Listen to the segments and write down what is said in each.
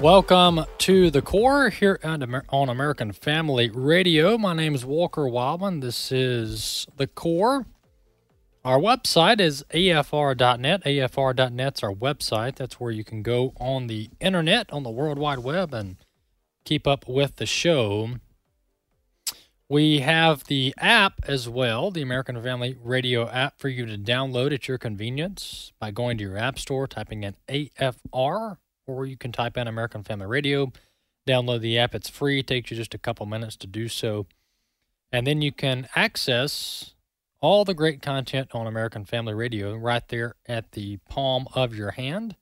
Welcome to the core here on American Family Radio. My name is Walker Wildman. This is the core. Our website is afr.net. afr.net's our website. That's where you can go on the internet, on the World Wide Web, and keep up with the show. We have the app as well, the American Family Radio app for you to download at your convenience by going to your app store, typing in AFR or you can type in American Family Radio. Download the app. It's free. It takes you just a couple minutes to do so. And then you can access all the great content on American Family Radio right there at the palm of your hand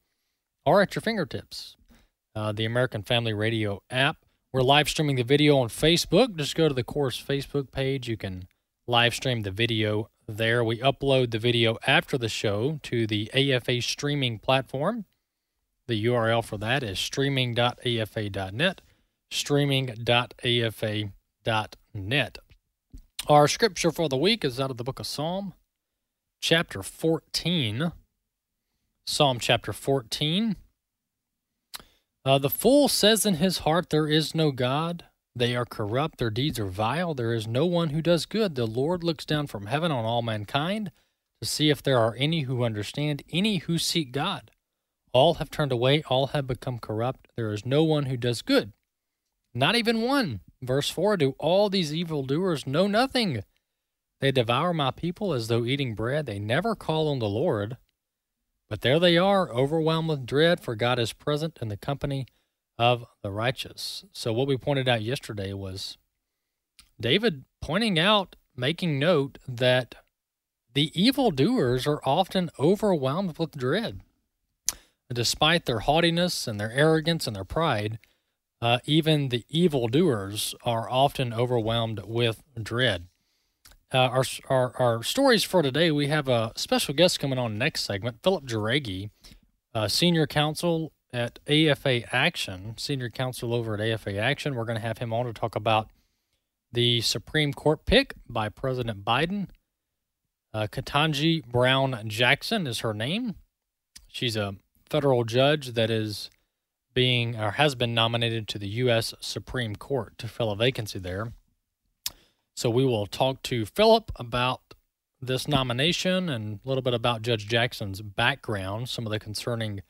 or at your fingertips. Uh, the American Family Radio app. We're live streaming the video on Facebook. Just go to the course Facebook page. You can live stream the video there. We upload the video after the show to the AFA streaming platform. The URL for that is streaming.afa.net, streaming.afa.net. Our scripture for the week is out of the book of Psalm, chapter 14. Psalm chapter 14. Uh, the fool says in his heart, There is no God. They are corrupt, their deeds are vile. There is no one who does good. The Lord looks down from heaven on all mankind to see if there are any who understand, any who seek God. All have turned away, all have become corrupt. There is no one who does good, not even one. Verse 4 Do all these evildoers know nothing? They devour my people as though eating bread. They never call on the Lord. But there they are, overwhelmed with dread, for God is present in the company of the righteous. So, what we pointed out yesterday was David pointing out, making note that the evildoers are often overwhelmed with dread despite their haughtiness and their arrogance and their pride, uh, even the evildoers are often overwhelmed with dread. Uh, our, our, our stories for today, we have a special guest coming on next segment, Philip Jauregui, uh, senior counsel at AFA Action, senior counsel over at AFA Action. We're going to have him on to talk about the Supreme Court pick by President Biden. Uh, Ketanji Brown Jackson is her name. She's a federal judge that is being or has been nominated to the U.S. Supreme Court to fill a vacancy there. So we will talk to Philip about this nomination and a little bit about Judge Jackson's background, some of the concerning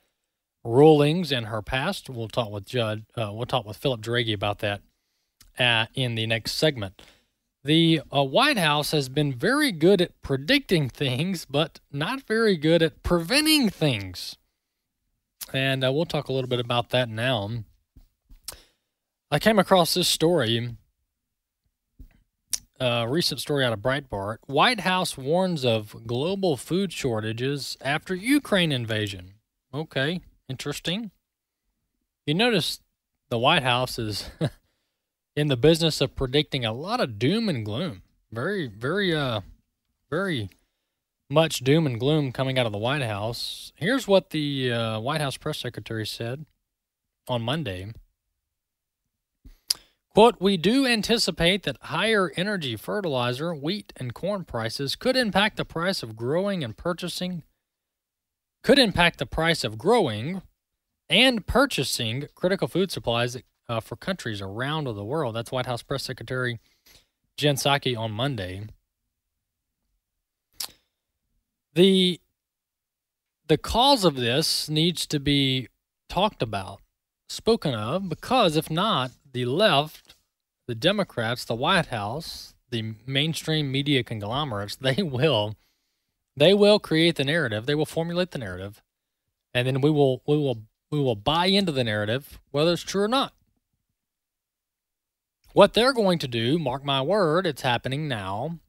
rulings in her past. We'll talk with Judge. Uh, we'll talk with Philip Jauregui about that uh, in the next segment. The uh, White House has been very good at predicting things, but not very good at preventing things. And uh, we'll talk a little bit about that now. I came across this story, a recent story out of Breitbart. White House warns of global food shortages after Ukraine invasion. Okay, interesting. You notice the White House is in the business of predicting a lot of doom and gloom. Very, very, uh, very much doom and gloom coming out of the White House. Here's what the uh, White House press secretary said on Monday. Quote, we do anticipate that higher energy fertilizer, wheat, and corn prices could impact the price of growing and purchasing, could impact the price of growing and purchasing critical food supplies uh, for countries around the world. That's White House Press Secretary Jen Psaki on Monday the the cause of this needs to be talked about, spoken of, because if not, the left, the Democrats, the White House, the mainstream media conglomerates, they will they will create the narrative, they will formulate the narrative, and then we will we will we will buy into the narrative, whether it's true or not. What they're going to do, mark my word, it's happening now,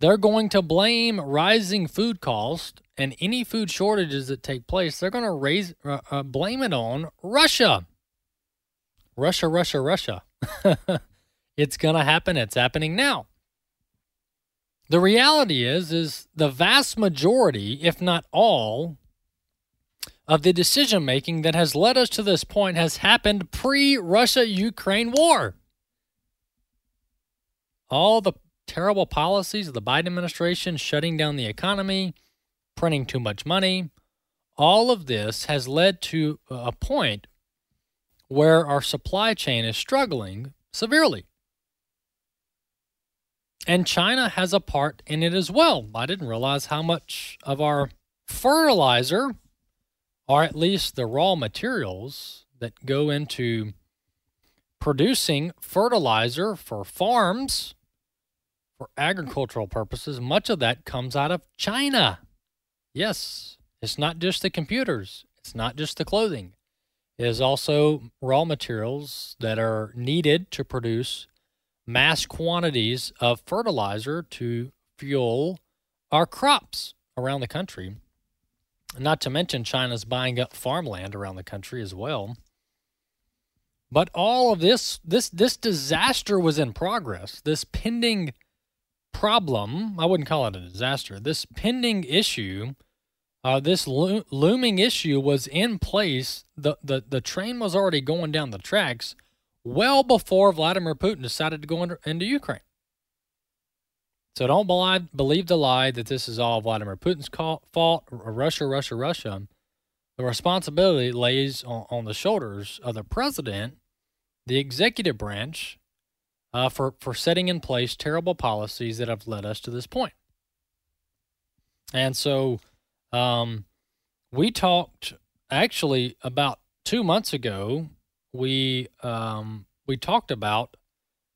they're going to blame rising food costs and any food shortages that take place. They're going to raise uh, uh, blame it on Russia. Russia, Russia, Russia. it's going to happen. It's happening now. The reality is is the vast majority, if not all, of the decision making that has led us to this point has happened pre-Russia-Ukraine war. All the terrible policies of the Biden administration shutting down the economy, printing too much money, all of this has led to a point where our supply chain is struggling severely. And China has a part in it as well. I didn't realize how much of our fertilizer, or at least the raw materials that go into producing fertilizer for farms, for agricultural purposes, much of that comes out of China. Yes, it's not just the computers, it's not just the clothing. It is also raw materials that are needed to produce mass quantities of fertilizer to fuel our crops around the country. Not to mention, China's buying up farmland around the country as well. But all of this, this, this disaster was in progress. This pending problem, I wouldn't call it a disaster. This pending issue, uh, this lo- looming issue was in place. The, the, the train was already going down the tracks well before Vladimir Putin decided to go into, into Ukraine. So don't believe, believe the lie that this is all Vladimir Putin's fault, Russia, Russia, Russia. The responsibility lays on, on the shoulders of the president, the executive branch, uh, for, for setting in place terrible policies that have led us to this point. And so um, we talked actually about two months ago we um, we talked about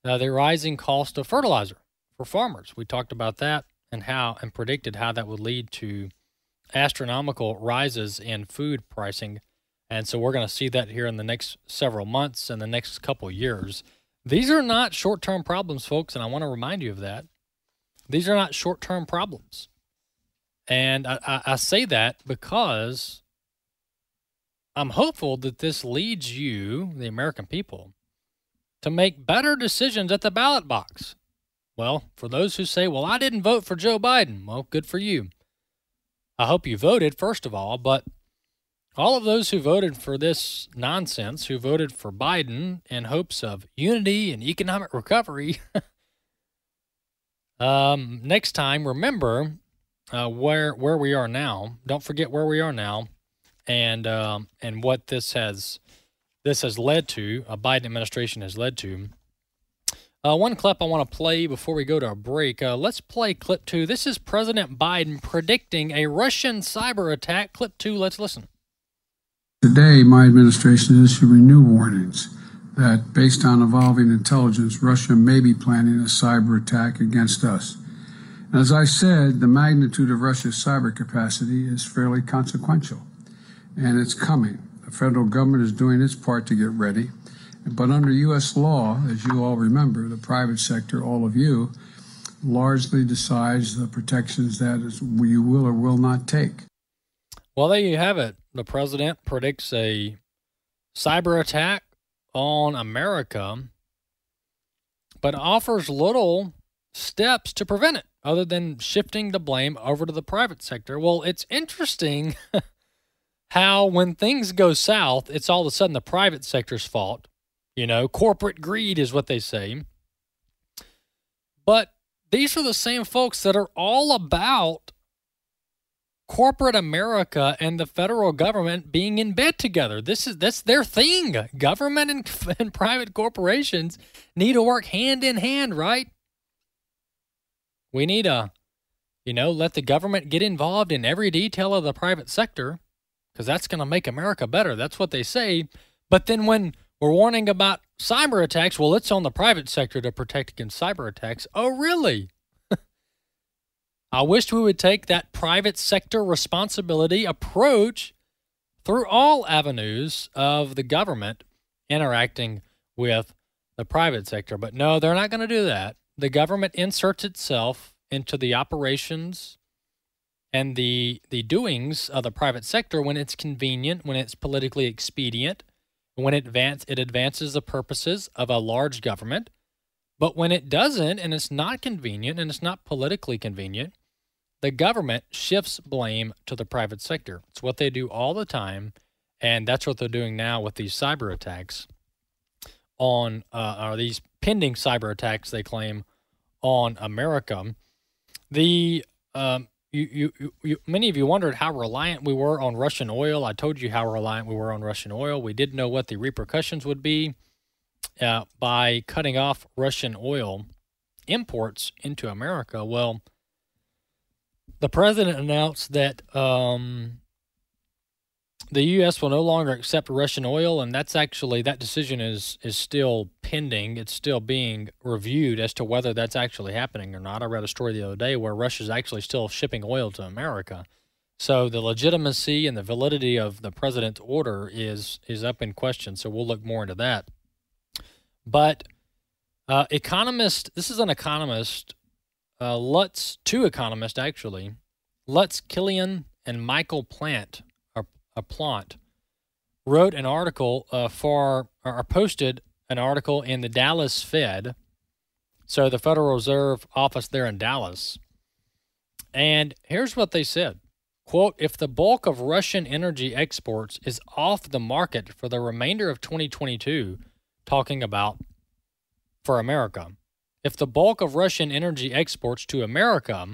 uh, the rising cost of fertilizer for farmers. We talked about that and how and predicted how that would lead to astronomical rises in food pricing. And so we're going to see that here in the next several months and the next couple years. These are not short term problems, folks, and I want to remind you of that. These are not short term problems. And I, I, I say that because I'm hopeful that this leads you, the American people, to make better decisions at the ballot box. Well, for those who say, well, I didn't vote for Joe Biden, well, good for you. I hope you voted, first of all, but all of those who voted for this nonsense, who voted for Biden in hopes of unity and economic recovery, um, next time, remember uh, where where we are now. Don't forget where we are now and um, and what this has this has led to, a Biden administration has led to. Uh, one clip I want to play before we go to a break. Uh, let's play clip two. This is President Biden predicting a Russian cyber attack. Clip two. Let's listen. Today, my administration is issuing new warnings that, based on evolving intelligence, Russia may be planning a cyber attack against us. As I said, the magnitude of Russia's cyber capacity is fairly consequential and it's coming. The federal government is doing its part to get ready. But under U.S. law, as you all remember, the private sector, all of you, largely decides the protections that you will or will not take. Well, there you have it. The president predicts a cyber attack on America, but offers little steps to prevent it other than shifting the blame over to the private sector. Well, it's interesting how when things go south, it's all of a sudden the private sector's fault. You know, corporate greed is what they say. But these are the same folks that are all about corporate America and the federal government being in bed together. This is that's their thing. Government and, and private corporations need to work hand in hand, right? We need to, you know, let the government get involved in every detail of the private sector because that's going to make America better. That's what they say. But then when we're warning about cyber attacks, well, it's on the private sector to protect against cyber attacks. Oh, really? I wished we would take that private sector responsibility approach through all avenues of the government interacting with the private sector. But no, they're not going to do that. The government inserts itself into the operations and the the doings of the private sector when it's convenient, when it's politically expedient, when it advance it advances the purposes of a large government. But when it doesn't and it's not convenient and it's not politically convenient, the government shifts blame to the private sector. It's what they do all the time, and that's what they're doing now with these cyber attacks on uh, these pending cyber attacks they claim on America. The um, you, you, you, many of you wondered how reliant we were on Russian oil. I told you how reliant we were on Russian oil. We didn't know what the repercussions would be uh, by cutting off Russian oil imports into America. Well, the president announced that um, the U.S. will no longer accept Russian oil, and that's actually that decision is is still pending. It's still being reviewed as to whether that's actually happening or not. I read a story the other day where Russia's actually still shipping oil to America. So the legitimacy and the validity of the president's order is is up in question. So we'll look more into that. But uh, economist, this is an economist, uh, Lutz, two economists actually, Lutz Kilian and Michael Plante a Plante, wrote an article uh, for, or posted an article in the Dallas Fed, so the Federal Reserve office there in Dallas. And here's what they said quote if the bulk of russian energy exports is off the market for the remainder of 2022 talking about for america if the bulk of russian energy exports to america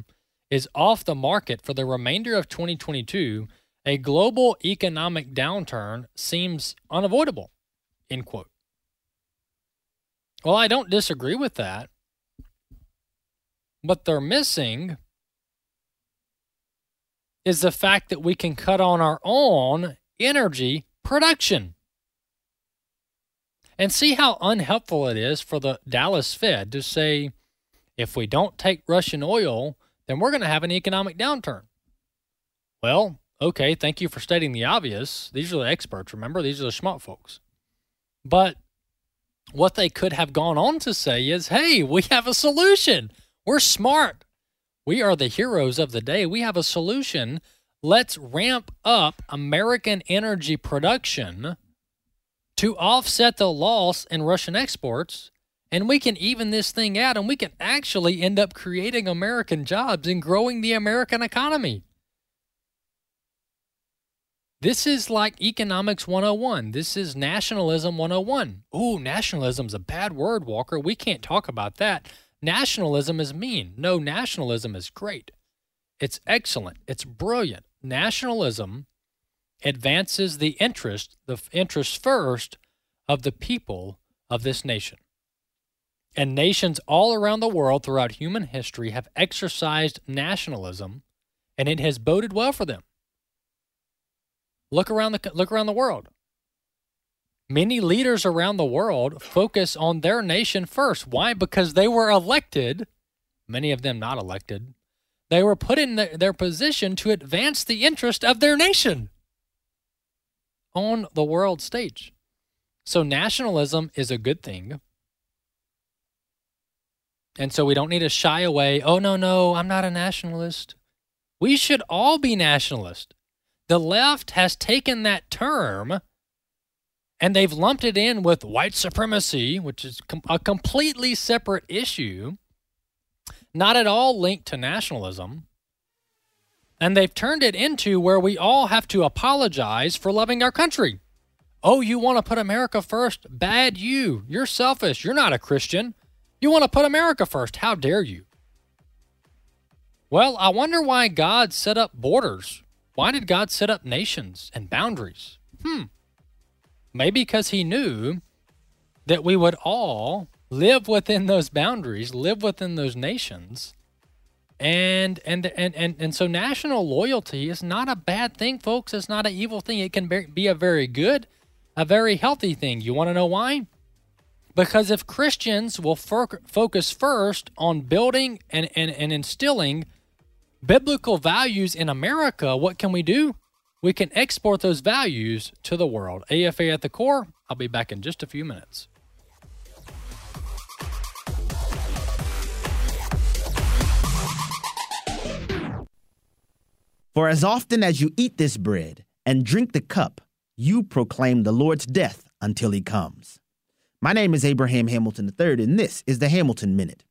is off the market for the remainder of 2022 a global economic downturn seems unavoidable, end quote. Well, I don't disagree with that. What they're missing is the fact that we can cut on our own energy production. And see how unhelpful it is for the Dallas Fed to say, if we don't take Russian oil, then we're going to have an economic downturn. Well, Okay, thank you for stating the obvious. These are the experts, remember? These are the smart folks. But what they could have gone on to say is hey, we have a solution. We're smart. We are the heroes of the day. We have a solution. Let's ramp up American energy production to offset the loss in Russian exports. And we can even this thing out and we can actually end up creating American jobs and growing the American economy. This is like economics 101. This is nationalism 101. Ooh, nationalism's a bad word, Walker. We can't talk about that. Nationalism is mean. No, nationalism is great. It's excellent. It's brilliant. Nationalism advances the interest, the interest first of the people of this nation. And nations all around the world throughout human history have exercised nationalism, and it has boded well for them. Look around the look around the world. Many leaders around the world focus on their nation first. Why? Because they were elected, many of them not elected. They were put in the, their position to advance the interest of their nation on the world stage. So nationalism is a good thing. And so we don't need to shy away. Oh, no, no, I'm not a nationalist. We should all be nationalists. The left has taken that term and they've lumped it in with white supremacy, which is a completely separate issue, not at all linked to nationalism. And they've turned it into where we all have to apologize for loving our country. Oh, you want to put America first? Bad you. You're selfish. You're not a Christian. You want to put America first. How dare you? Well, I wonder why God set up borders why did God set up nations and boundaries? Hmm. Maybe because he knew that we would all live within those boundaries, live within those nations. And and and and and so national loyalty is not a bad thing, folks. It's not an evil thing. It can be a very good, a very healthy thing. You want to know why? Because if Christians will focus first on building and, and, and instilling biblical values in America, what can we do? We can export those values to the world. AFA at the core. I'll be back in just a few minutes. For as often as you eat this bread and drink the cup, you proclaim the Lord's death until he comes. My name is Abraham Hamilton III, and this is the Hamilton Minute.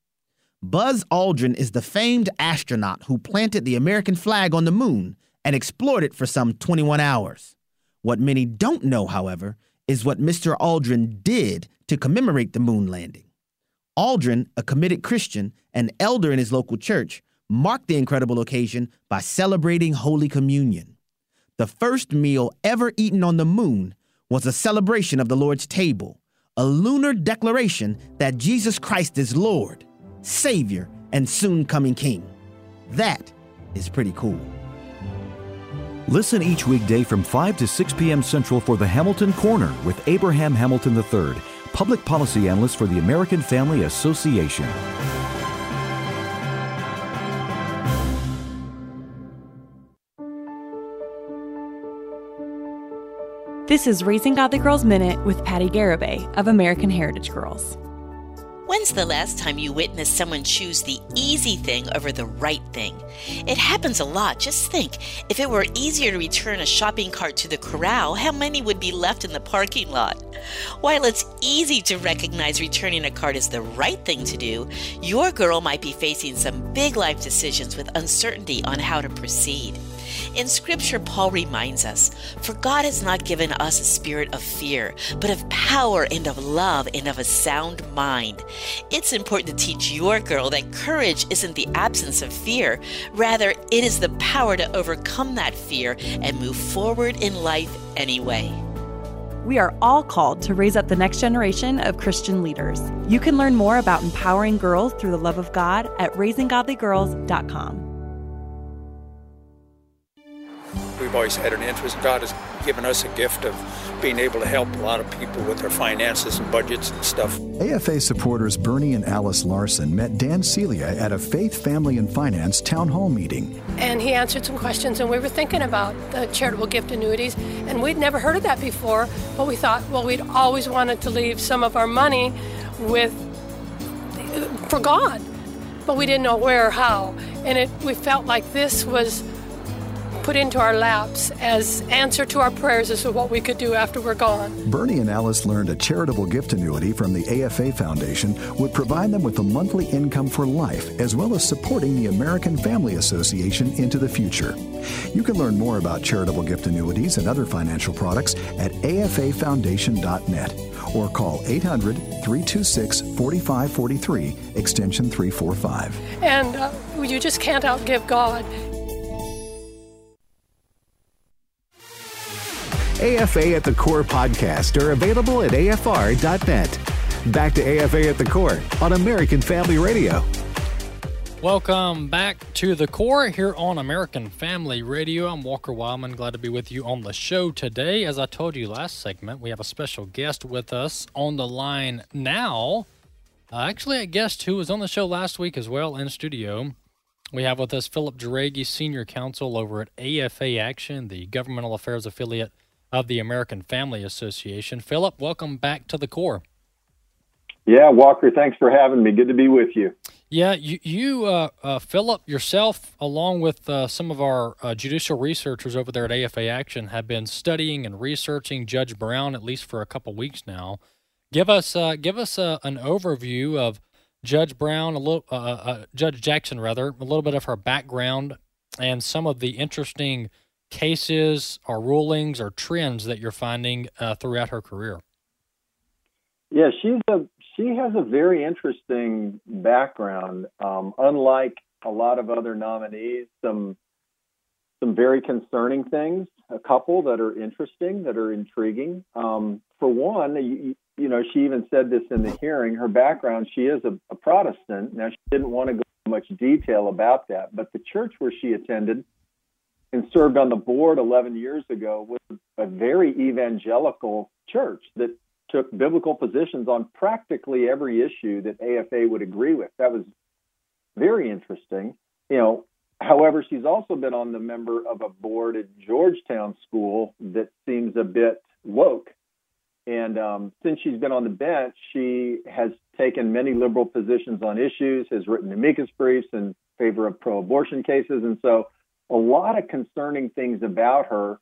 Buzz Aldrin is the famed astronaut who planted the American flag on the moon and explored it for some 21 hours. What many don't know, however, is what Mr. Aldrin did to commemorate the moon landing. Aldrin, a committed Christian and elder in his local church, marked the incredible occasion by celebrating Holy Communion. The first meal ever eaten on the moon was a celebration of the Lord's table, a lunar declaration that Jesus Christ is Lord, Savior, and soon coming King. That is pretty cool. Listen each weekday from 5 to 6 p.m. Central for the Hamilton Corner with Abraham Hamilton III, public policy analyst for the American Family Association. This is Raising Godly Girls Minute with Patty Garibay of American Heritage Girls. When's the last time you witnessed someone choose the easy thing over the right thing? It happens a lot. Just think if it were easier to return a shopping cart to the corral, how many would be left in the parking lot? While it's easy to recognize returning a cart is the right thing to do, your girl might be facing some big life decisions with uncertainty on how to proceed. In Scripture, Paul reminds us For God has not given us a spirit of fear, but of power and of love and of a sound mind. It's important to teach your girl that courage isn't the absence of fear, rather, it is the power to overcome that fear and move forward in life anyway. We are all called to raise up the next generation of Christian leaders. You can learn more about empowering girls through the love of God at raisinggodlygirls.com. we've always had an interest. God has given us a gift of being able to help a lot of people with their finances and budgets and stuff. AFA supporters Bernie and Alice Larson met Dan Celia at a Faith, Family, and Finance town hall meeting. And he answered some questions, and we were thinking about the charitable gift annuities, and we'd never heard of that before, but we thought, well, we'd always wanted to leave some of our money with for God, but we didn't know where or how. And it, we felt like this was put into our laps as answer to our prayers as to what we could do after we're gone. Bernie and Alice learned a charitable gift annuity from the AFA Foundation would provide them with a monthly income for life, as well as supporting the American Family Association into the future. You can learn more about charitable gift annuities and other financial products at afafoundation.net or call 800 326 4543, extension 345. And uh, you just can't outgive God. AFA at the Core podcast are available at afr.net. Back to AFA at the Core on American Family Radio. Welcome back to the core here on American Family Radio. I'm Walker Wildman. Glad to be with you on the show today. As I told you last segment, we have a special guest with us on the line now. Uh, actually, a guest who was on the show last week as well in studio. We have with us Philip Jauregui, Senior Counsel over at AFA Action, the governmental affairs affiliate of the American Family Association. Philip, welcome back to the core. Yeah, Walker, thanks for having me. Good to be with you. Yeah, you, you uh, uh, Philip, yourself, along with uh, some of our uh, judicial researchers over there at AFA Action, have been studying and researching Judge Brown at least for a couple weeks now. Give us uh, give us uh, an overview of Judge Brown, a little Judge Jackson, rather, a little bit of her background and some of the interesting cases or rulings or trends that you're finding uh, throughout her career? Yeah, she's a she has a very interesting background. Um, unlike a lot of other nominees, some some very concerning things. A couple that are interesting, that are intriguing. Um, for one, you, you, know, she even said this in the hearing. Her background, she is a, a Protestant. Now, she didn't want to go much detail about that, but the church where she attended and served on the board 11 years ago with a very evangelical church that took biblical positions on practically every issue that AFA would agree with. That was very interesting. You know, however, she's also been on the member of a board at Georgetown School that seems a bit woke. And um, since she's been on the bench, she has taken many liberal positions on issues, has written amicus briefs in favor of pro abortion cases. And so a lot of concerning things about her.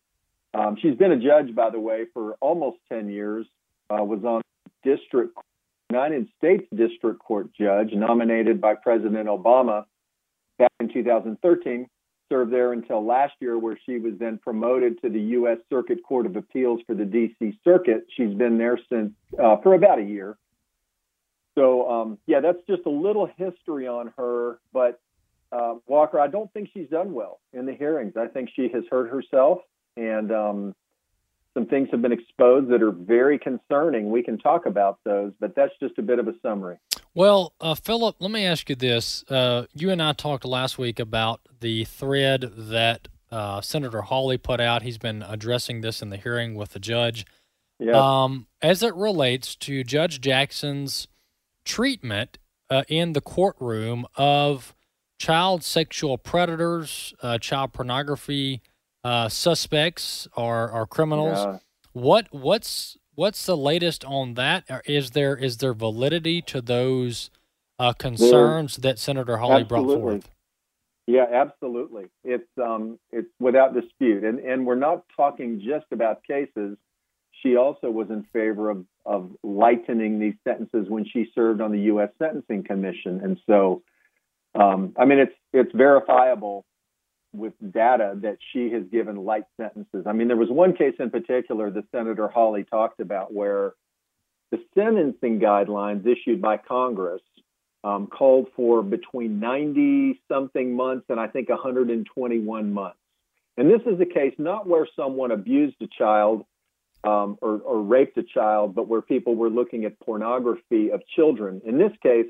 Um, she's been a judge, by the way, for almost 10 years, uh, was on district, United States District Court judge nominated by President Obama back in 2013 served there until last year, where she was then promoted to the U.S. Circuit Court of Appeals for the D.C. Circuit. She's been there since uh, for about a year. So, um, yeah, that's just a little history on her. But uh, Walker, I don't think she's done well in the hearings. I think she has hurt herself, and um, some things have been exposed that are very concerning. We can talk about those, but that's just a bit of a summary. Well, uh, Philip, let me ask you this. Uh, you and I talked last week about the thread that uh, Senator Hawley put out. He's been addressing this in the hearing with the judge. Yeah. Um, as it relates to Judge Jackson's treatment uh, in the courtroom of child sexual predators, uh, child pornography uh, suspects, or, or criminals. Yeah. What what's what's the latest on that? Is there is there validity to those uh, concerns that Senator Hawley absolutely. brought forth? Yeah, absolutely. It's um, it's without dispute, and and we're not talking just about cases. She also was in favor of of lightening these sentences when she served on the U.S. Sentencing Commission, and so, um, I mean, it's it's verifiable with data that she has given light sentences. I mean, there was one case in particular that Senator Hawley talked about where the sentencing guidelines issued by Congress um, called for between 90 something months and I think 121 months. And this is a case not where someone abused a child um, or, or raped a child, but where people were looking at pornography of children. In this case,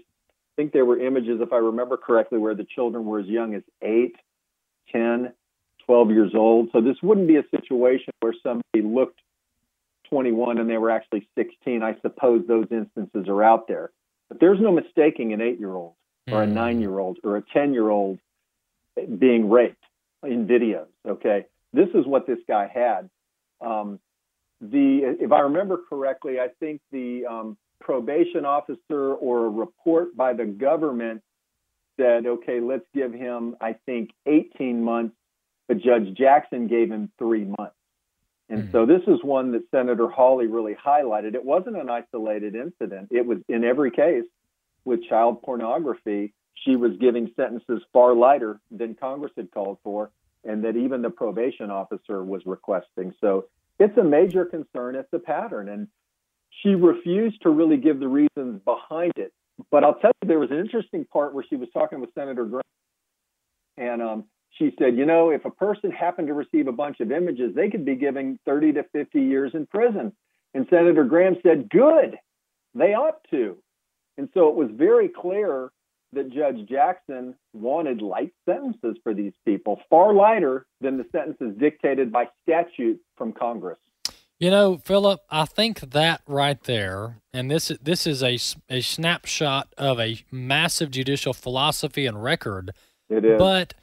think there were images, if I remember correctly, where the children were as young as eight 10, 12 years old. So this wouldn't be a situation where somebody looked 21 and they were actually 16. I suppose those instances are out there. But there's no mistaking an eight year old or a nine year old or a 10 year old being raped in videos. Okay. This is what this guy had. Um, the, if I remember correctly, I think the um, probation officer or a report by the government said, okay, let's give him, I think, 18 months, but Judge Jackson gave him three months. And mm-hmm. so this is one that Senator Hawley really highlighted. It wasn't an isolated incident. It was in every case with child pornography, she was giving sentences far lighter than Congress had called for, and that even the probation officer was requesting. So it's a major concern. It's a pattern. And she refused to really give the reasons behind it. But I'll tell you, there was an interesting part where she was talking with Senator Graham, and um, she said, you know, if a person happened to receive a bunch of images, they could be giving 30 to 50 years in prison. And Senator Graham said, good, they ought to. And so it was very clear that Judge Jackson wanted light sentences for these people, far lighter than the sentences dictated by statute from Congress. You know, Philip, I think that right there, and this this is a, a snapshot of a massive judicial philosophy and record. It is. But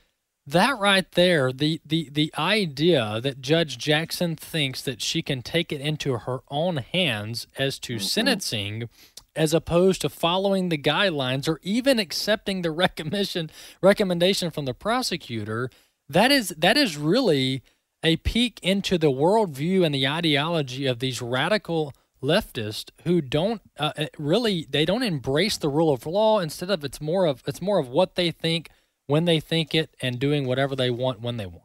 that right there, the, the, the idea that Judge Jackson thinks that she can take it into her own hands as to mm-hmm. sentencing as opposed to following the guidelines or even accepting the recommendation recommendation from the prosecutor, that is that is really a peek into the worldview and the ideology of these radical leftists who don't uh, uh, really they don't embrace the rule of law. Instead of it's more of it's more of what they think when they think it and doing whatever they want when they want.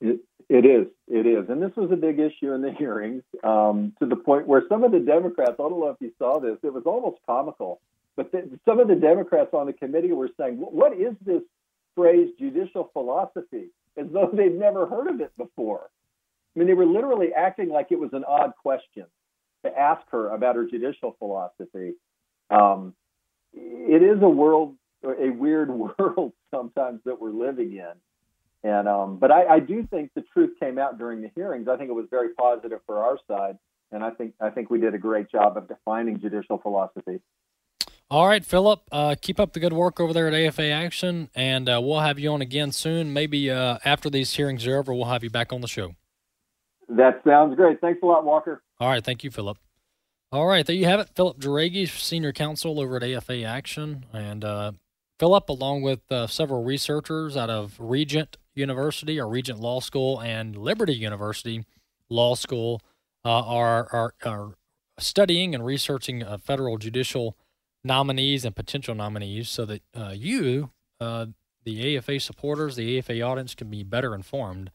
It, it is it is. And this was a big issue in the hearings um, to the point where some of the democrats i don't know if you saw this it was almost comical but the, some of the democrats on the committee were saying what is this phrase judicial philosophy as though they've never heard of it before. I mean, they were literally acting like it was an odd question to ask her about her judicial philosophy. Um, it is a world, a weird world sometimes that we're living in. And um, but I, I do think the truth came out during the hearings. I think it was very positive for our side, and I think I think we did a great job of defining judicial philosophy. All right, Philip. Uh, keep up the good work over there at AFA Action, and uh, we'll have you on again soon. Maybe uh, after these hearings are over, we'll have you back on the show. That sounds great. Thanks a lot, Walker. All right, thank you, Philip. All right, there you have it. Philip Jauregui, Senior Counsel over at AFA Action. And uh, Philip, along with uh, several researchers out of Regent University or Regent Law School and Liberty University Law School uh, are, are, are studying and researching federal judicial nominees and potential nominees so that uh, you, uh, the AFA supporters, the AFA audience, can be better informed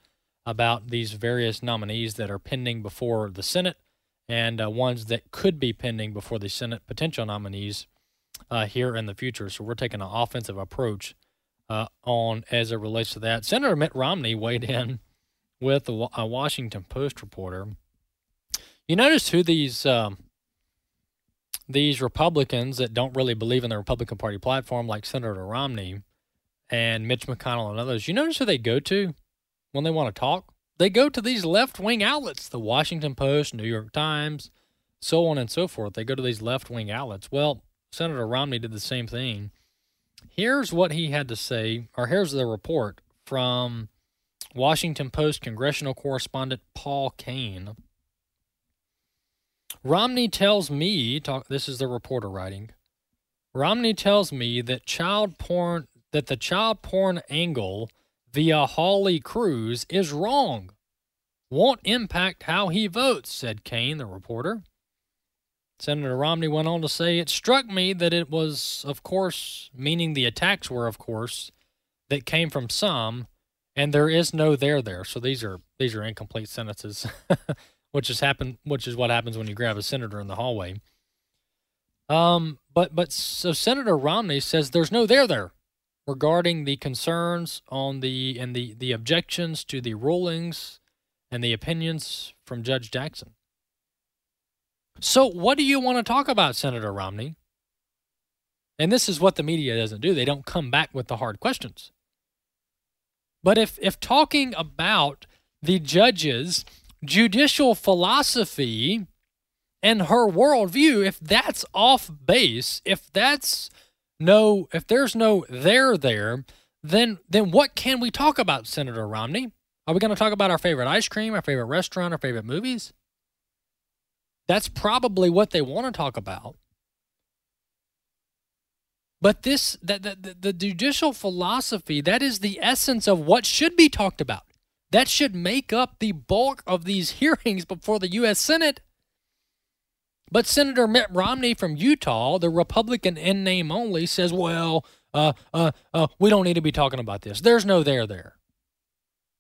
about these various nominees that are pending before the Senate and uh, ones that could be pending before the Senate potential nominees uh, here in the future. So we're taking an offensive approach uh, on as it relates to that. Senator Mitt Romney weighed in with a, a Washington Post reporter. You notice who these um, these Republicans that don't really believe in the Republican Party platform, like Senator Romney and Mitch McConnell and others. You notice who they go to when they want to talk? They go to these left wing outlets, the Washington Post, New York Times, so on and so forth. They go to these left wing outlets. Well, Senator Romney did the same thing. Here's what he had to say, or here's the report from Washington Post congressional correspondent Paul Kane. Romney tells me, talk, this is the reporter writing. Romney tells me that child porn, that the child porn angle via Hawley Cruz is wrong. Won't impact how he votes, said Kane, the reporter. Senator Romney went on to say, It struck me that it was, of course, meaning the attacks were, of course, that came from some, and there is no there there. So these are these are incomplete sentences, which is happen which is what happens when you grab a senator in the hallway. Um, but but so Senator Romney says there's no there there regarding the concerns on the and the the objections to the rulings and the opinions from Judge Jackson. So, what do you want to talk about, Senator Romney? And this is what the media doesn't do. They don't come back with the hard questions. But if, if talking about the judge's judicial philosophy and her worldview, if that's off base, if that's no, if there's no there there, then then what can we talk about, Senator Romney? Are we going to talk about our favorite ice cream, our favorite restaurant, our favorite movies? That's probably what they want to talk about. But this, the, the, the judicial philosophy, that is the essence of what should be talked about. That should make up the bulk of these hearings before the U.S. Senate. But Senator Mitt Romney from Utah, the Republican in name only, says, well, uh, uh, uh, we don't need to be talking about this. There's no there there.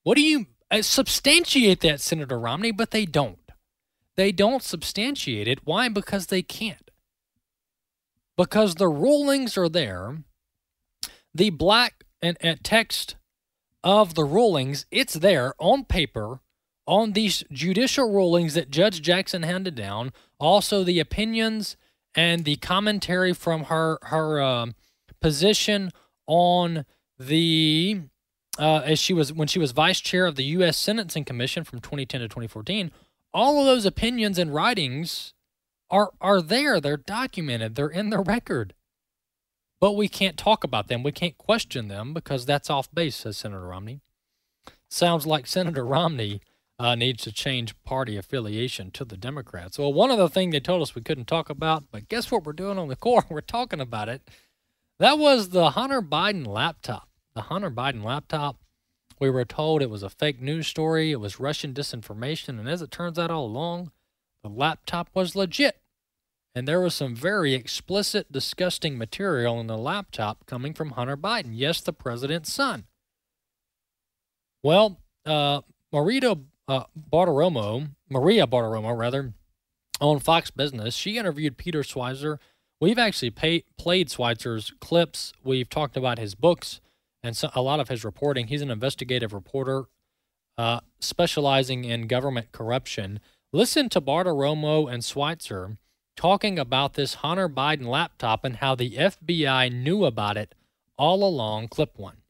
What do you uh, substantiate that, Senator Romney? But they don't. They don't substantiate it. Why? Because they can't. Because the rulings are there. The black and, and text of the rulings, it's there on paper on these judicial rulings that Judge Jackson handed down. Also, the opinions and the commentary from her her uh, position on the uh, as she was when she was vice chair of the U.S. Sentencing Commission from 2010 to 2014 all of those opinions and writings are are there. They're documented. They're in the record. But we can't talk about them. We can't question them because that's off base, says Senator Romney. Sounds like Senator Romney uh, needs to change party affiliation to the Democrats. Well, one of the things they told us we couldn't talk about, but guess what we're doing on the core? We're talking about it. That was the Hunter Biden laptop. The Hunter Biden laptop we were told it was a fake news story, it was Russian disinformation, and as it turns out all along, the laptop was legit. And there was some very explicit, disgusting material in the laptop coming from Hunter Biden. Yes, the president's son. Well, uh, Marita uh, Bartiromo, Maria Bartiromo, rather, on Fox Business, she interviewed Peter Schweizer. We've actually pay, played Schweizer's clips. We've talked about his books and so a lot of his reporting. He's an investigative reporter uh, specializing in government corruption. Listen to Bartiromo and Schweizer talking about this Hunter Biden laptop and how the FBI knew about it all along. Clip one.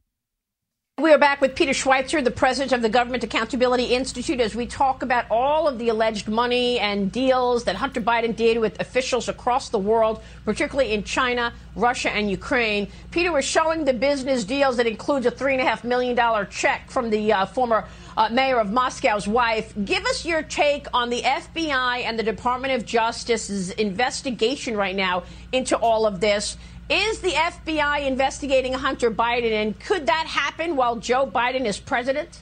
We are back with Peter Schweizer, the president of the Government Accountability Institute, as we talk about all of the alleged money and deals that Hunter Biden did with officials across the world, particularly in China, Russia, and Ukraine. Peter was showing the business deals that includes a $3.5 million check from the uh, former uh, mayor of Moscow's wife. Give us your take on the FBI and the Department of Justice's investigation right now into all of this Is the FBI investigating Hunter Biden, and could that happen while Joe Biden is president?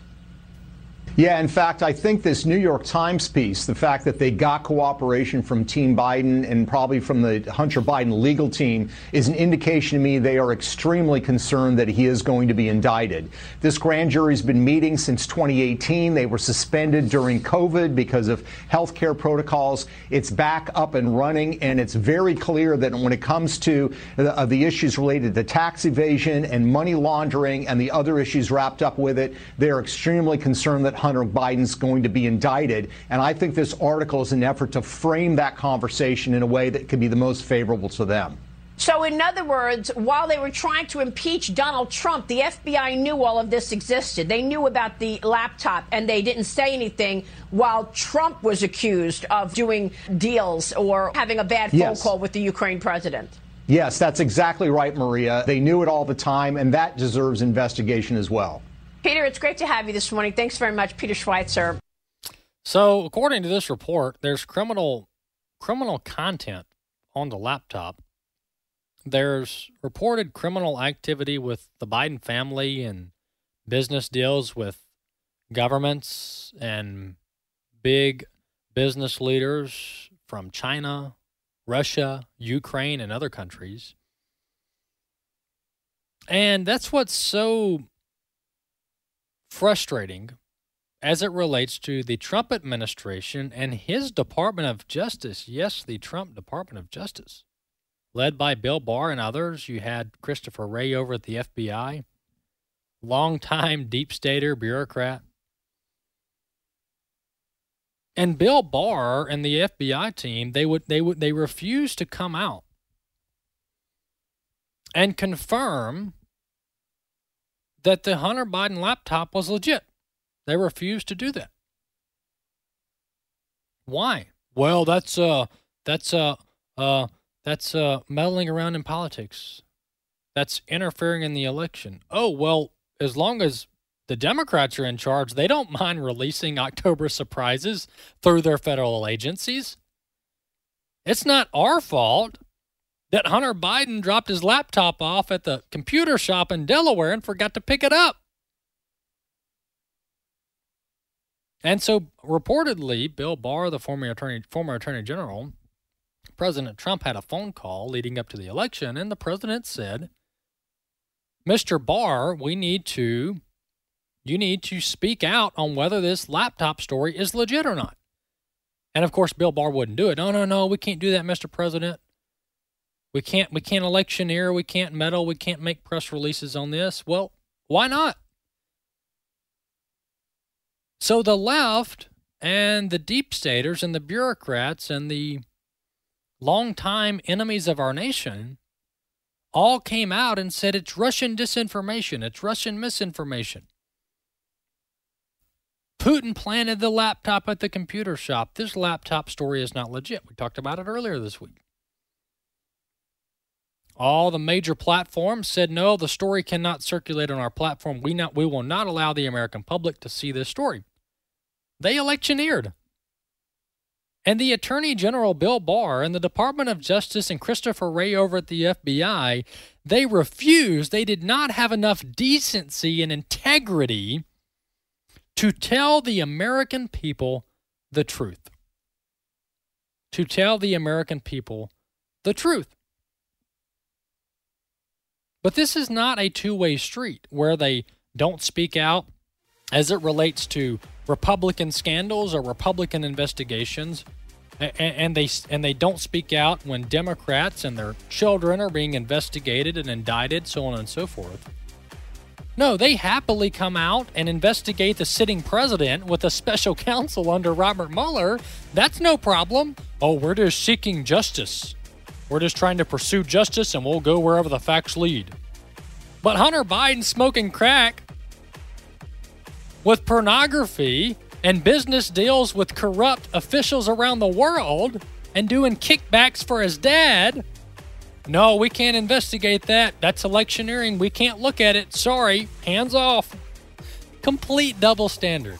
Yeah, in fact, I think this New York Times piece, the fact that they got cooperation from Team Biden and probably from the Hunter Biden legal team, is an indication to me they are extremely concerned that he is going to be indicted. This grand jury's been meeting since 2018. They were suspended during COVID because of health care protocols. It's back up and running, and it's very clear that when it comes to the, uh, the issues related to tax evasion and money laundering and the other issues wrapped up with it, they're extremely concerned that Hunter Biden's going to be indicted. And I think this article is an effort to frame that conversation in a way that could be the most favorable to them. So, in other words, while they were trying to impeach Donald Trump, the FBI knew all of this existed. They knew about the laptop and they didn't say anything while Trump was accused of doing deals or having a bad phone Yes. call with the Ukraine president. Yes, that's exactly right, Maria. They knew it all the time, and that deserves investigation as well. Peter, it's great to have you this morning. Thanks very much, Peter Schweizer. So, according to this report, there's criminal criminal content on the laptop. There's reported criminal activity with the Biden family and business deals with governments and big business leaders from China, Russia, Ukraine, and other countries. And that's what's so frustrating as it relates to the Trump administration and his Department of Justice. Yes, the Trump Department of Justice, led by Bill Barr and others. You had Christopher Wray over at the FBI, longtime deep stater bureaucrat. And Bill Barr and the FBI team, they would they would they refused to come out and confirm that the Hunter Biden laptop was legit. They refused to do that. Why? Well, that's uh that's uh uh that's uh meddling around in politics. That's interfering in the election. Oh, well, as long as the Democrats are in charge, they don't mind releasing October surprises through their federal agencies. It's not our fault that Hunter Biden dropped his laptop off at the computer shop in Delaware and forgot to pick it up. And so, reportedly, Bill Barr, the former attorney, former attorney general, President Trump had a phone call leading up to the election, and the president said, "Mr. Barr, we need to, you need to speak out on whether this laptop story is legit or not." And of course, Bill Barr wouldn't do it. No, no, no, we can't do that, Mr. President. We can't, we can't electioneer, we can't meddle, we can't make press releases on this. Well, why not? So the left and the deep staters and the bureaucrats and the longtime enemies of our nation all came out and said it's Russian disinformation, it's Russian misinformation. Putin planted the laptop at the computer shop. This laptop story is not legit. We talked about it earlier this week. All the major platforms said no, the story cannot circulate on our platform. We not we will not allow the American public to see this story. They electioneered. And the Attorney General Bill Barr and the Department of Justice and Christopher Wray over at the FBI, they refused. They did not have enough decency and integrity to tell the American people the truth. To tell the American people the truth. But this is not a two way street where they don't speak out as it relates to Republican scandals or Republican investigations. And they and they don't speak out when Democrats and their children are being investigated and indicted, so on and so forth. No, they happily come out and investigate the sitting president with a special counsel under Robert Mueller. That's no problem. Oh, we're just seeking justice. We're just trying to pursue justice and we'll go wherever the facts lead. But Hunter Biden smoking crack with pornography and business deals with corrupt officials around the world and doing kickbacks for his dad. No, we can't investigate that. That's electioneering. We can't look at it. Sorry. Hands off. Complete double standard.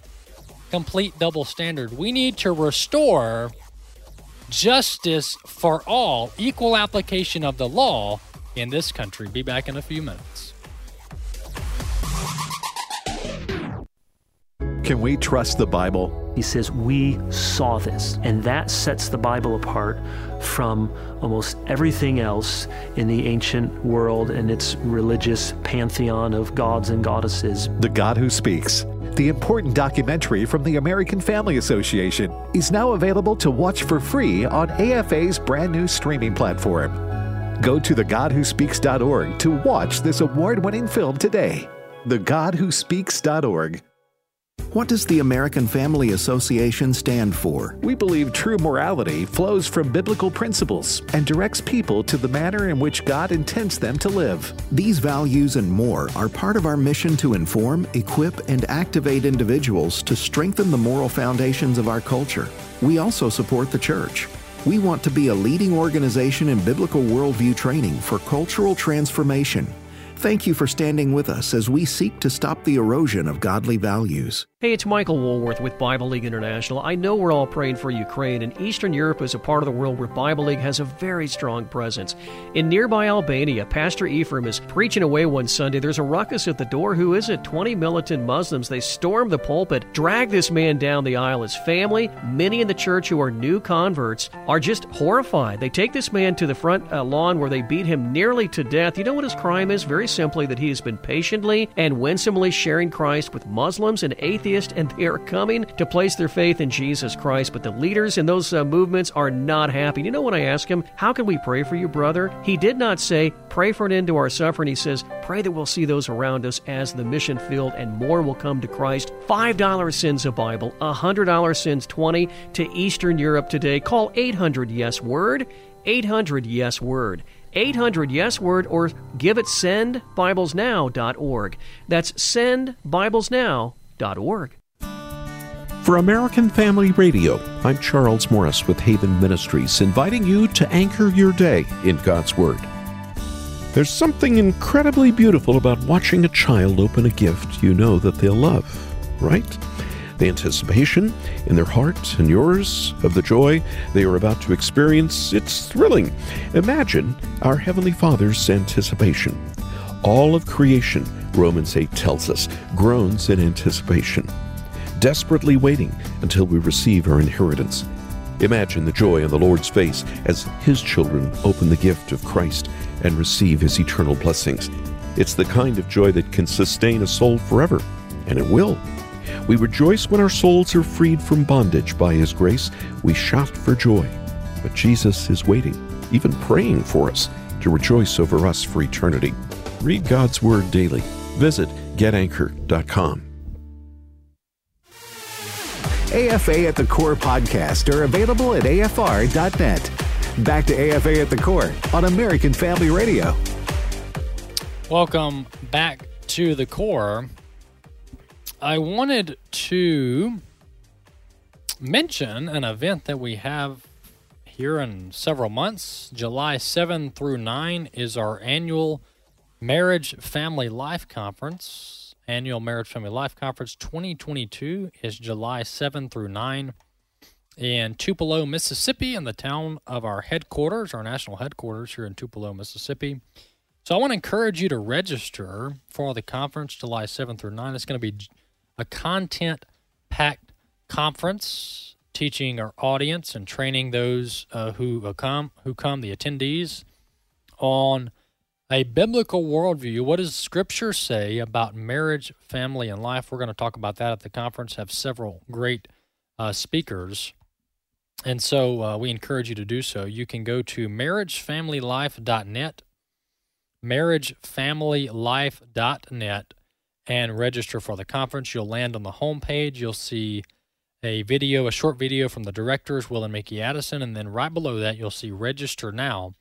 Complete double standard. We need to restore justice for all, equal application of the law in this country. Be back in a few minutes. Can we trust the Bible? He says, We saw this. And that sets the Bible apart from almost everything else in the ancient world and its religious pantheon of gods and goddesses. The God Who Speaks. The important documentary from the American Family Association is now available to watch for free on AFA's brand new streaming platform. Go to thegodwhospeaks.org to watch this award winning film today. TheGodWhoSpeaks.org. What does the American Family Association stand for? We believe true morality flows from biblical principles and directs people to the manner in which God intends them to live. These values and more are part of our mission to inform, equip, and activate individuals to strengthen the moral foundations of our culture. We also support the church. We want to be a leading organization in biblical worldview training for cultural transformation. Thank you for standing with us as we seek to stop the erosion of godly values. Hey, it's Michael Woolworth with Bible League International. I know we're all praying for Ukraine, and Eastern Europe is a part of the world where Bible League has a very strong presence. In nearby Albania, Pastor Ephraim is preaching away one Sunday. There's a ruckus at the door. Who is it? 20 militant Muslims. They storm the pulpit, drag this man down the aisle. His family, many in the church who are new converts, are just horrified. They take this man to the front uh, lawn where they beat him nearly to death. You know what his crime is? Very simply that he has been patiently and winsomely sharing Christ with Muslims and atheists and they are coming to place their faith in Jesus Christ. But the leaders in those uh, movements are not happy. You know, when I ask him, How can we pray for you, brother? He did not say, Pray for an end to our suffering. He says, Pray that we'll see those around us as the mission field and more will come to Christ. $5 sends a Bible, $100 sends 20 to Eastern Europe today. Call 800 Yes Word. 800 Yes Word. 800 Yes Word or give it sendbiblesnow.org. That's sendbiblesnow.org. For American Family Radio, I'm Charles Morris with Haven Ministries, inviting you to anchor your day in God's Word. There's something incredibly beautiful about watching a child open a gift you know that they'll love, right? The anticipation in their heart and yours of the joy they are about to experience, it's thrilling. Imagine our Heavenly Father's anticipation. All of creation Romans 8 tells us, groans in anticipation, desperately waiting until we receive our inheritance. Imagine the joy on the Lord's face as His children open the gift of Christ and receive His eternal blessings. It's the kind of joy that can sustain a soul forever, and it will. We rejoice when our souls are freed from bondage by His grace. We shout for joy. But Jesus is waiting, even praying for us, to rejoice over us for eternity. Read God's Word daily Visit getanchor.com. AFA at the Core podcast are available at afr.net. Back to AFA at the Core on American Family Radio. Welcome back to the Core. I wanted to mention an event that we have here in several months. July 7 through 9 is our annual Marriage Family Life Conference, annual Marriage Family Life Conference 2022 is July 7 through 9 in Tupelo, Mississippi, in the town of our headquarters, our national headquarters here in Tupelo, Mississippi. So I want to encourage you to register for the conference July 7 through 9. It's going to be a content packed conference teaching our audience and training those uh, who come who come the attendees on a biblical worldview. What does Scripture say about marriage, family, and life? We're going to talk about that at the conference. Have several great uh, speakers, and so uh, we encourage you to do so. You can go to marriagefamilylife.net, marriagefamilylife.net, and register for the conference. You'll land on the homepage. You'll see a video, a short video from the directors, Will and Mickey Addison, and then right below that, you'll see register now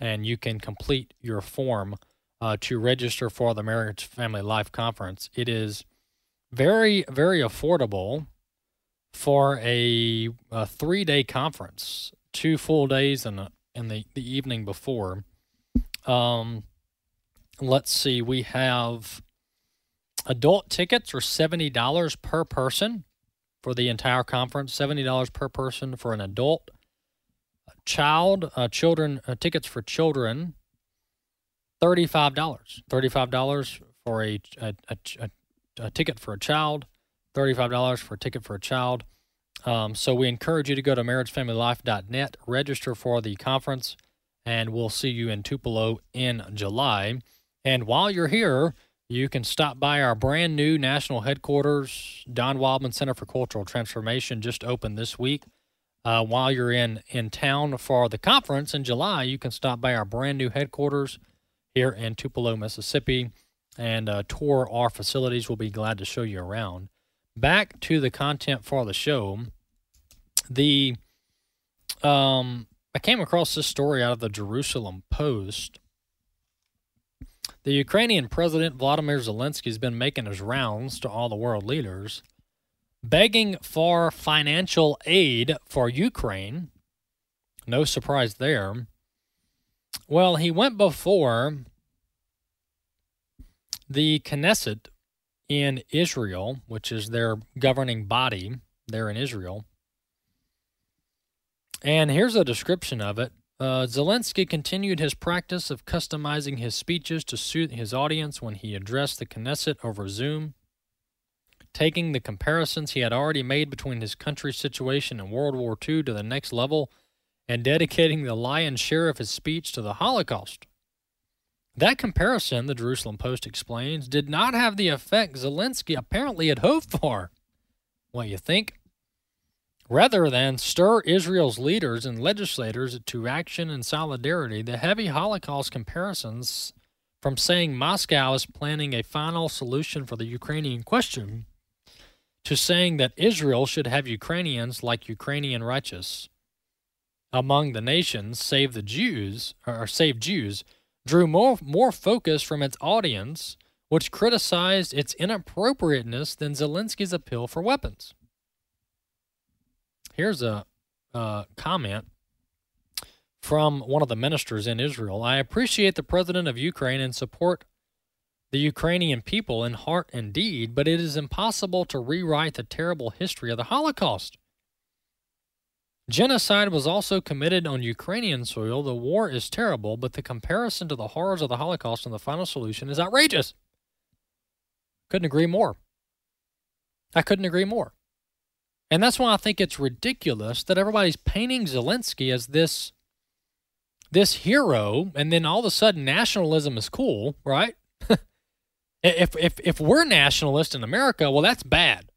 and you can complete your form uh, to register for the Marriage Family Life Conference. It is very, very affordable for a, a three day conference, two full days and in the, the evening before. Um, let's see, we have adult tickets are $70 per person for the entire conference, $70 per person for an adult child uh, children uh, tickets for children thirty-five dollars. Thirty-five dollars for a a, a, a ticket for a child. Thirty-five dollars for a ticket for a child. Um, so we encourage you to go to marriagefamilylife.net, register for the conference, and we'll see you in Tupelo in July. And while you're here, you can stop by our brand new national headquarters. Don Wildmon Center for Cultural Transformation just opened this week. Uh, while you're in in town for the conference in July, you can stop by our brand new headquarters here in Tupelo, Mississippi, and uh, tour our facilities. We'll be glad to show you around. Back to the content for the show. The um, I came across this story out of the Jerusalem Post. The Ukrainian President Vladimir Zelensky has been making his rounds to all the world leaders, begging for financial aid for Ukraine. No surprise there. Well, he went before the Knesset in Israel, which is their governing body there in Israel. And here's a description of it. Uh, Zelensky continued his practice of customizing his speeches to suit his audience when he addressed the Knesset over Zoom, taking the comparisons he had already made between his country's situation and World War II to the next level and dedicating the lion's share of his speech to the Holocaust. That comparison, the Jerusalem Post explains, did not have the effect Zelensky apparently had hoped for. What you think? Rather than stir Israel's leaders and legislators to action and solidarity, the heavy Holocaust comparisons from saying Moscow is planning a final solution for the Ukrainian question to saying that Israel should have Ukrainians like Ukrainian righteous among the nations save the Jews or save Jews drew more, more focus from its audience, which criticized its inappropriateness than Zelensky's appeal for weapons. Here's a uh, comment from one of the ministers in Israel. I appreciate the president of Ukraine and support the Ukrainian people in heart and deed, but it is impossible to rewrite the terrible history of the Holocaust. Genocide was also committed on Ukrainian soil. The war is terrible, but the comparison to the horrors of the Holocaust and the final solution is outrageous. Couldn't agree more. I couldn't agree more. And that's why I think it's ridiculous that everybody's painting Zelensky as this this hero and then all of a sudden nationalism is cool, right? if if if we're nationalist in America, well that's bad.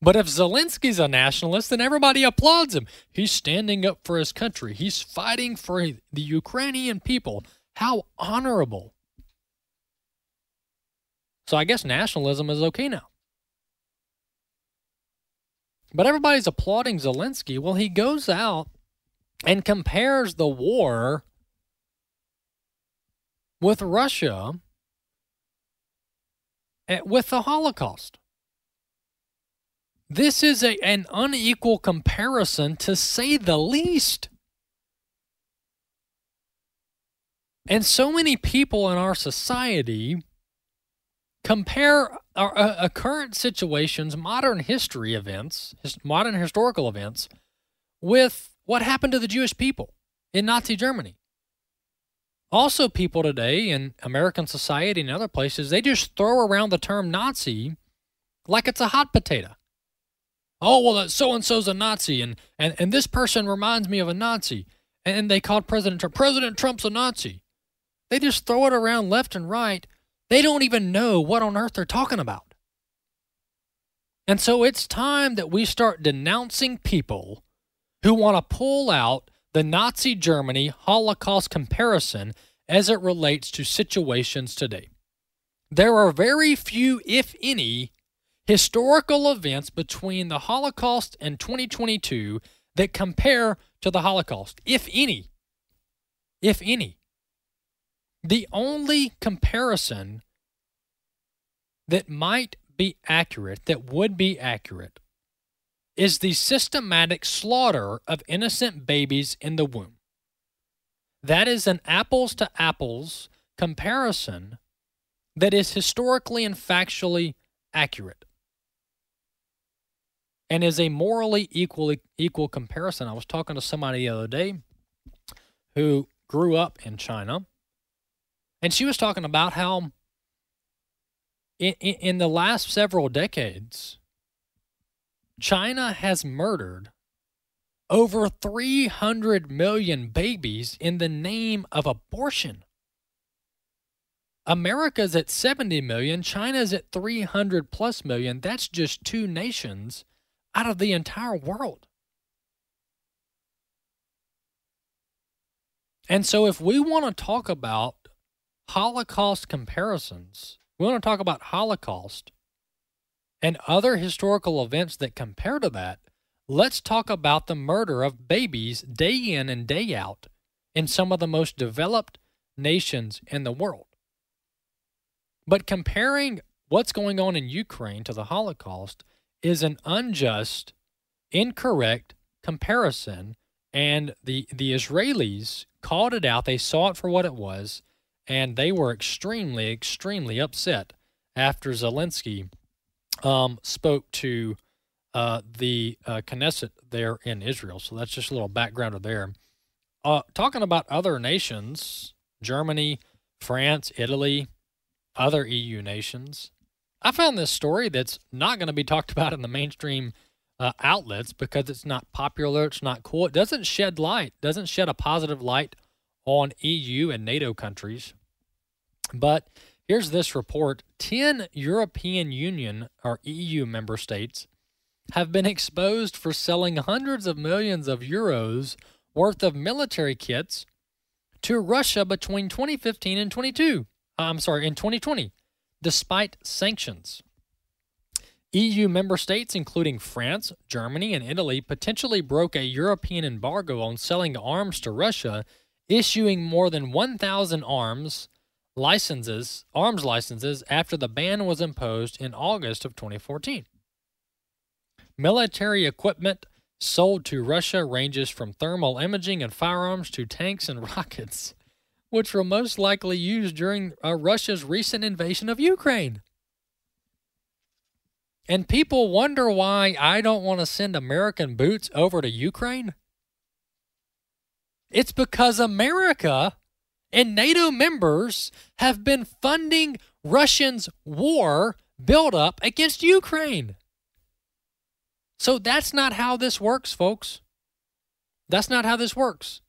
But if Zelensky's a nationalist, then everybody applauds him. He's standing up for his country. He's fighting for the Ukrainian people. How honorable. So I guess nationalism is okay now. But everybody's applauding Zelensky. Well, he goes out and compares the war with Russia eh, with the Holocaust. This is a, an unequal comparison to say the least. And so many people in our society compare our, uh, uh, current situations, modern history events, modern historical events, with what happened to the Jewish people in Nazi Germany. Also, people today in American society and other places, they just throw around the term Nazi like it's a hot potato. Oh, well, so and so's a Nazi, and, and, and this person reminds me of a Nazi. And they called President Trump, President Trump's a Nazi. They just throw it around left and right. They don't even know what on earth they're talking about. And so it's time that we start denouncing people who want to pull out the Nazi Germany Holocaust comparison as it relates to situations today. There are very few, if any, historical events between the Holocaust and 2022 that compare to the Holocaust, if any. If any. The only comparison that might be accurate, that would be accurate, is the systematic slaughter of innocent babies in the womb. That is an apples to apples comparison that is historically and factually accurate and is a morally equal equal comparison. I was talking to somebody the other day who grew up in China, And she was talking about how in, in, the last several decades, China has murdered over 300 million babies in the name of abortion. America's at 70 million, China's at 300 plus million. That's just two nations out of the entire world. And so, if we want to talk about Holocaust comparisons, we want to talk about Holocaust and other historical events that compare to that, let's talk about the murder of babies day in and day out in some of the most developed nations in the world. But comparing what's going on in Ukraine to the Holocaust is an unjust, incorrect comparison. And the, the Israelis called it out. They saw it for what it was. And they were extremely, extremely upset after Zelensky um, spoke to uh, the uh, Knesset there in Israel. So that's just a little background there. Uh, talking about other nations, Germany, France, Italy, other EU nations. I found this story that's not going to be talked about in the mainstream uh, outlets because it's not popular, it's not cool. It doesn't shed light, doesn't shed a positive light on EU and NATO countries. But here's this report 10 European Union or EU member states have been exposed for selling hundreds of millions of euros worth of military kits to Russia between 2015 and 22. Uh, I'm sorry, in 2020, despite sanctions. EU member states, including France, Germany, and Italy, potentially broke a European embargo on selling arms to Russia, issuing more than 1,000 arms licenses, arms licenses after the ban was imposed in August of 2014. Military equipment sold to Russia ranges from thermal imaging and firearms to tanks and rockets which were most likely used during uh, Russia's recent invasion of Ukraine. And people wonder why I don't want to send American boots over to Ukraine. It's because America and NATO members have been funding Russians' war buildup against Ukraine. So that's not how this works, folks. That's not how this works.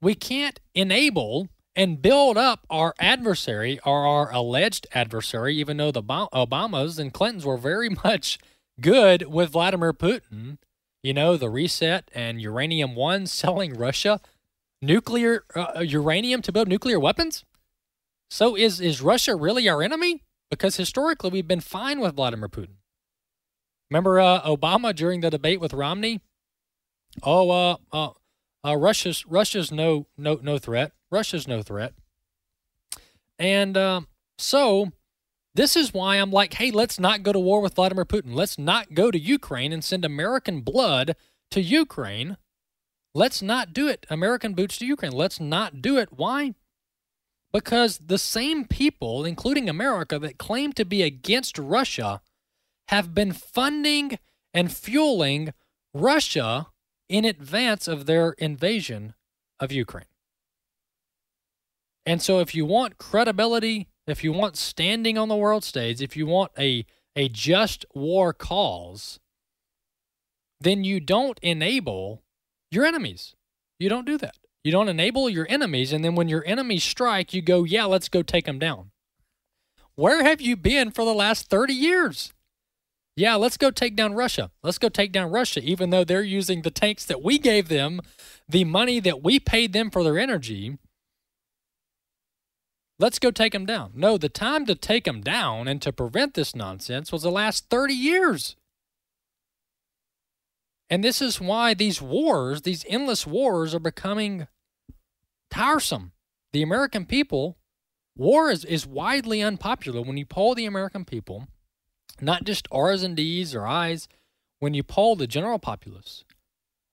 We can't enable and build up our adversary or our alleged adversary, even though the Obamas and Clintons were very much good with Vladimir Putin. You know, the reset and uranium one selling Russia nuclear uh, uranium to build nuclear weapons. So is is Russia really our enemy? Because historically we've been fine with Vladimir Putin. Remember uh, Obama during the debate with Romney? Oh, uh, uh, uh, Russia's Russia's no no no threat. Russia's no threat. And um, so this is why I'm like, hey, let's not go to war with Vladimir Putin. Let's not go to Ukraine and send American blood to Ukraine. Let's not do it. American boots to Ukraine. Let's not do it. Why? Because the same people, including America, that claim to be against Russia have been funding and fueling Russia in advance of their invasion of Ukraine. And so, if you want credibility, if you want standing on the world stage, if you want a, a just war cause, then you don't enable your enemies. You don't do that. You don't enable your enemies. And then when your enemies strike, you go, yeah, let's go take them down. Where have you been for the last 30 years? yeah, let's go take down Russia. Let's go take down Russia, even though they're using the tanks that we gave them, the money that we paid them for their energy. Let's go take them down. No, the time to take them down and to prevent this nonsense was the last 30 years. And this is why these wars, these endless wars, are becoming tiresome. The American people, war is, is widely unpopular. When you poll the American people, not just R's and D's or I's. When you poll the general populace,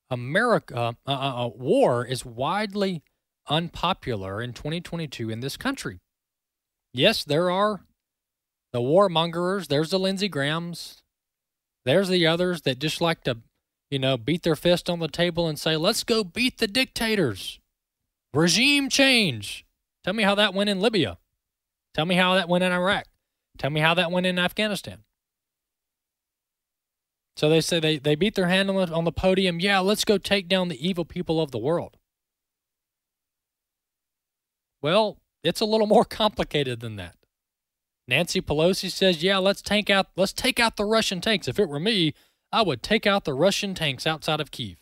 America, uh, uh, uh, war is widely unpopular in 2022 in this country. Yes, there are the warmongers. There's the Lindsey Grahams. There's the others that just like to, you know, beat their fist on the table and say, let's go beat the dictators. Regime change. Tell me how that went in Libya. Tell me how that went in Iraq. Tell me how that went in Afghanistan. So they say they, they beat their hand on the, on the podium. Yeah, let's go take down the evil people of the world. Well, it's a little more complicated than that. Nancy Pelosi says, "Yeah, let's take out let's take out the Russian tanks. If it were me, I would take out the Russian tanks outside of Kiev."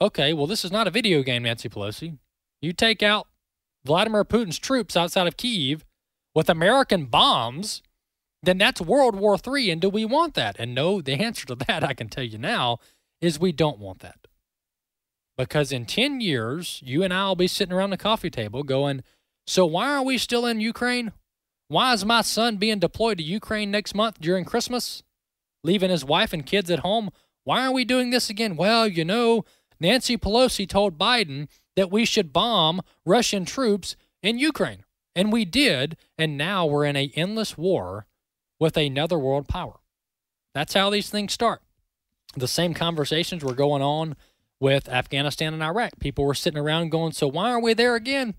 Okay, well, this is not a video game, Nancy Pelosi. You take out Vladimir Putin's troops outside of Kiev with American bombs, then that's World War III. And do we want that? And no, the answer to that, I can tell you now, is we don't want that. Because in 10 years, you and I will be sitting around the coffee table going, So why are we still in Ukraine? Why is my son being deployed to Ukraine next month during Christmas? Leaving his wife and kids at home? Why are we doing this again? Well, you know, Nancy Pelosi told Biden that we should bomb Russian troops in Ukraine. And we did, and now we're in a endless war with another world power. That's how these things start. The same conversations were going on with Afghanistan and Iraq. People were sitting around going, "So why aren't we there again?"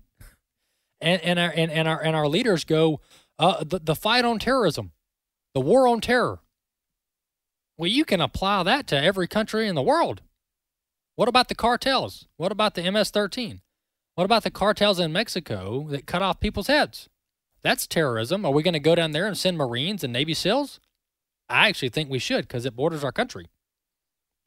And and our and, and our and our leaders go, uh, the, the fight on terrorism, the war on terror. Well, you can apply that to every country in the world. What about the cartels? What about the MS 13? What about the cartels in Mexico that cut off people's heads? That's terrorism. Are we going to go down there and send Marines and Navy SEALs? I actually think we should because it borders our country.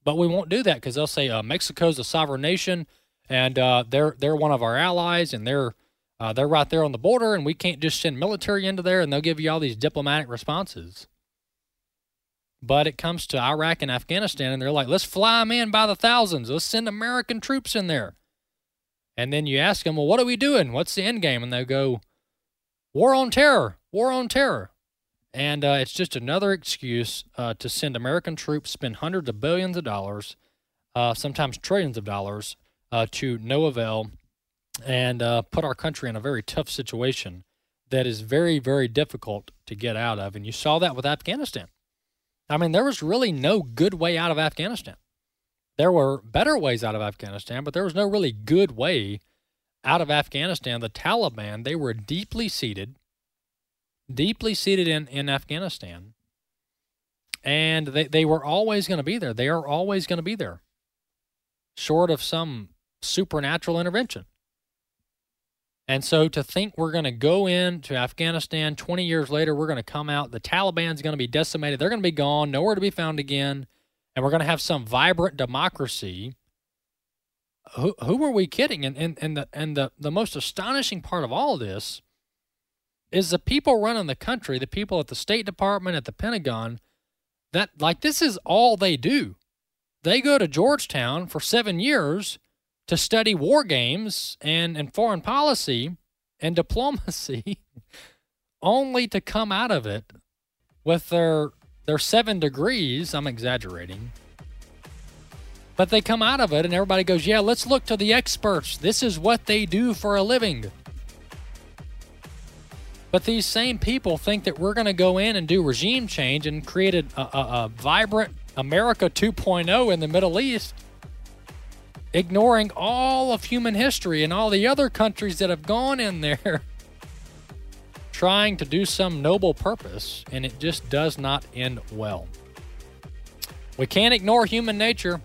But we won't do that because they'll say uh, Mexico's a sovereign nation and uh, they're they're one of our allies and they're uh, they're right there on the border and we can't just send military into there and they'll give you all these diplomatic responses. But it comes to Iraq and Afghanistan and they're like, let's fly them in by the thousands. Let's send American troops in there. And then you ask them, well, what are we doing? What's the end game? And they go, war on terror, war on terror. And uh, it's just another excuse uh, to send American troops, spend hundreds of billions of dollars, uh, sometimes trillions of dollars, uh, to no avail, and uh, put our country in a very tough situation that is very, very difficult to get out of. And you saw that with Afghanistan. I mean, there was really no good way out of Afghanistan. There were better ways out of Afghanistan, but there was no really good way out of Afghanistan. The Taliban, they were deeply seated, deeply seated in, in Afghanistan. And they, they were always going to be there. They are always going to be there, short of some supernatural intervention. And so to think we're going to go into Afghanistan 20 years later, we're going to come out, the Taliban's going to be decimated, they're going to be gone, nowhere to be found again and we're going to have some vibrant democracy. Who, who are we kidding? And, and, and, the, and the, the most astonishing part of all this is the people running the country, the people at the State Department, at the Pentagon, that like this is all they do. They go to Georgetown for seven years to study war games and, and foreign policy and diplomacy, only to come out of it with their they're seven degrees. I'm exaggerating. But they come out of it and everybody goes, yeah, let's look to the experts. This is what they do for a living. But these same people think that we're going to go in and do regime change and create a, a, a vibrant America 2.0 in the Middle East, ignoring all of human history and all the other countries that have gone in there trying to do some noble purpose, and it just does not end well. We can't ignore human nature,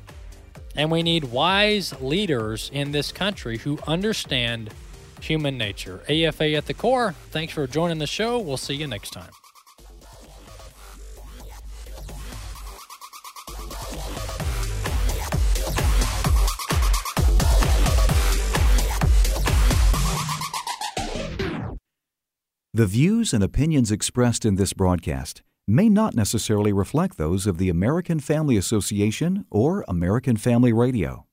and we need wise leaders in this country who understand human nature. AFA at the core, thanks for joining the show. We'll see you next time. The views and opinions expressed in this broadcast may not necessarily reflect those of the American Family Association or American Family Radio.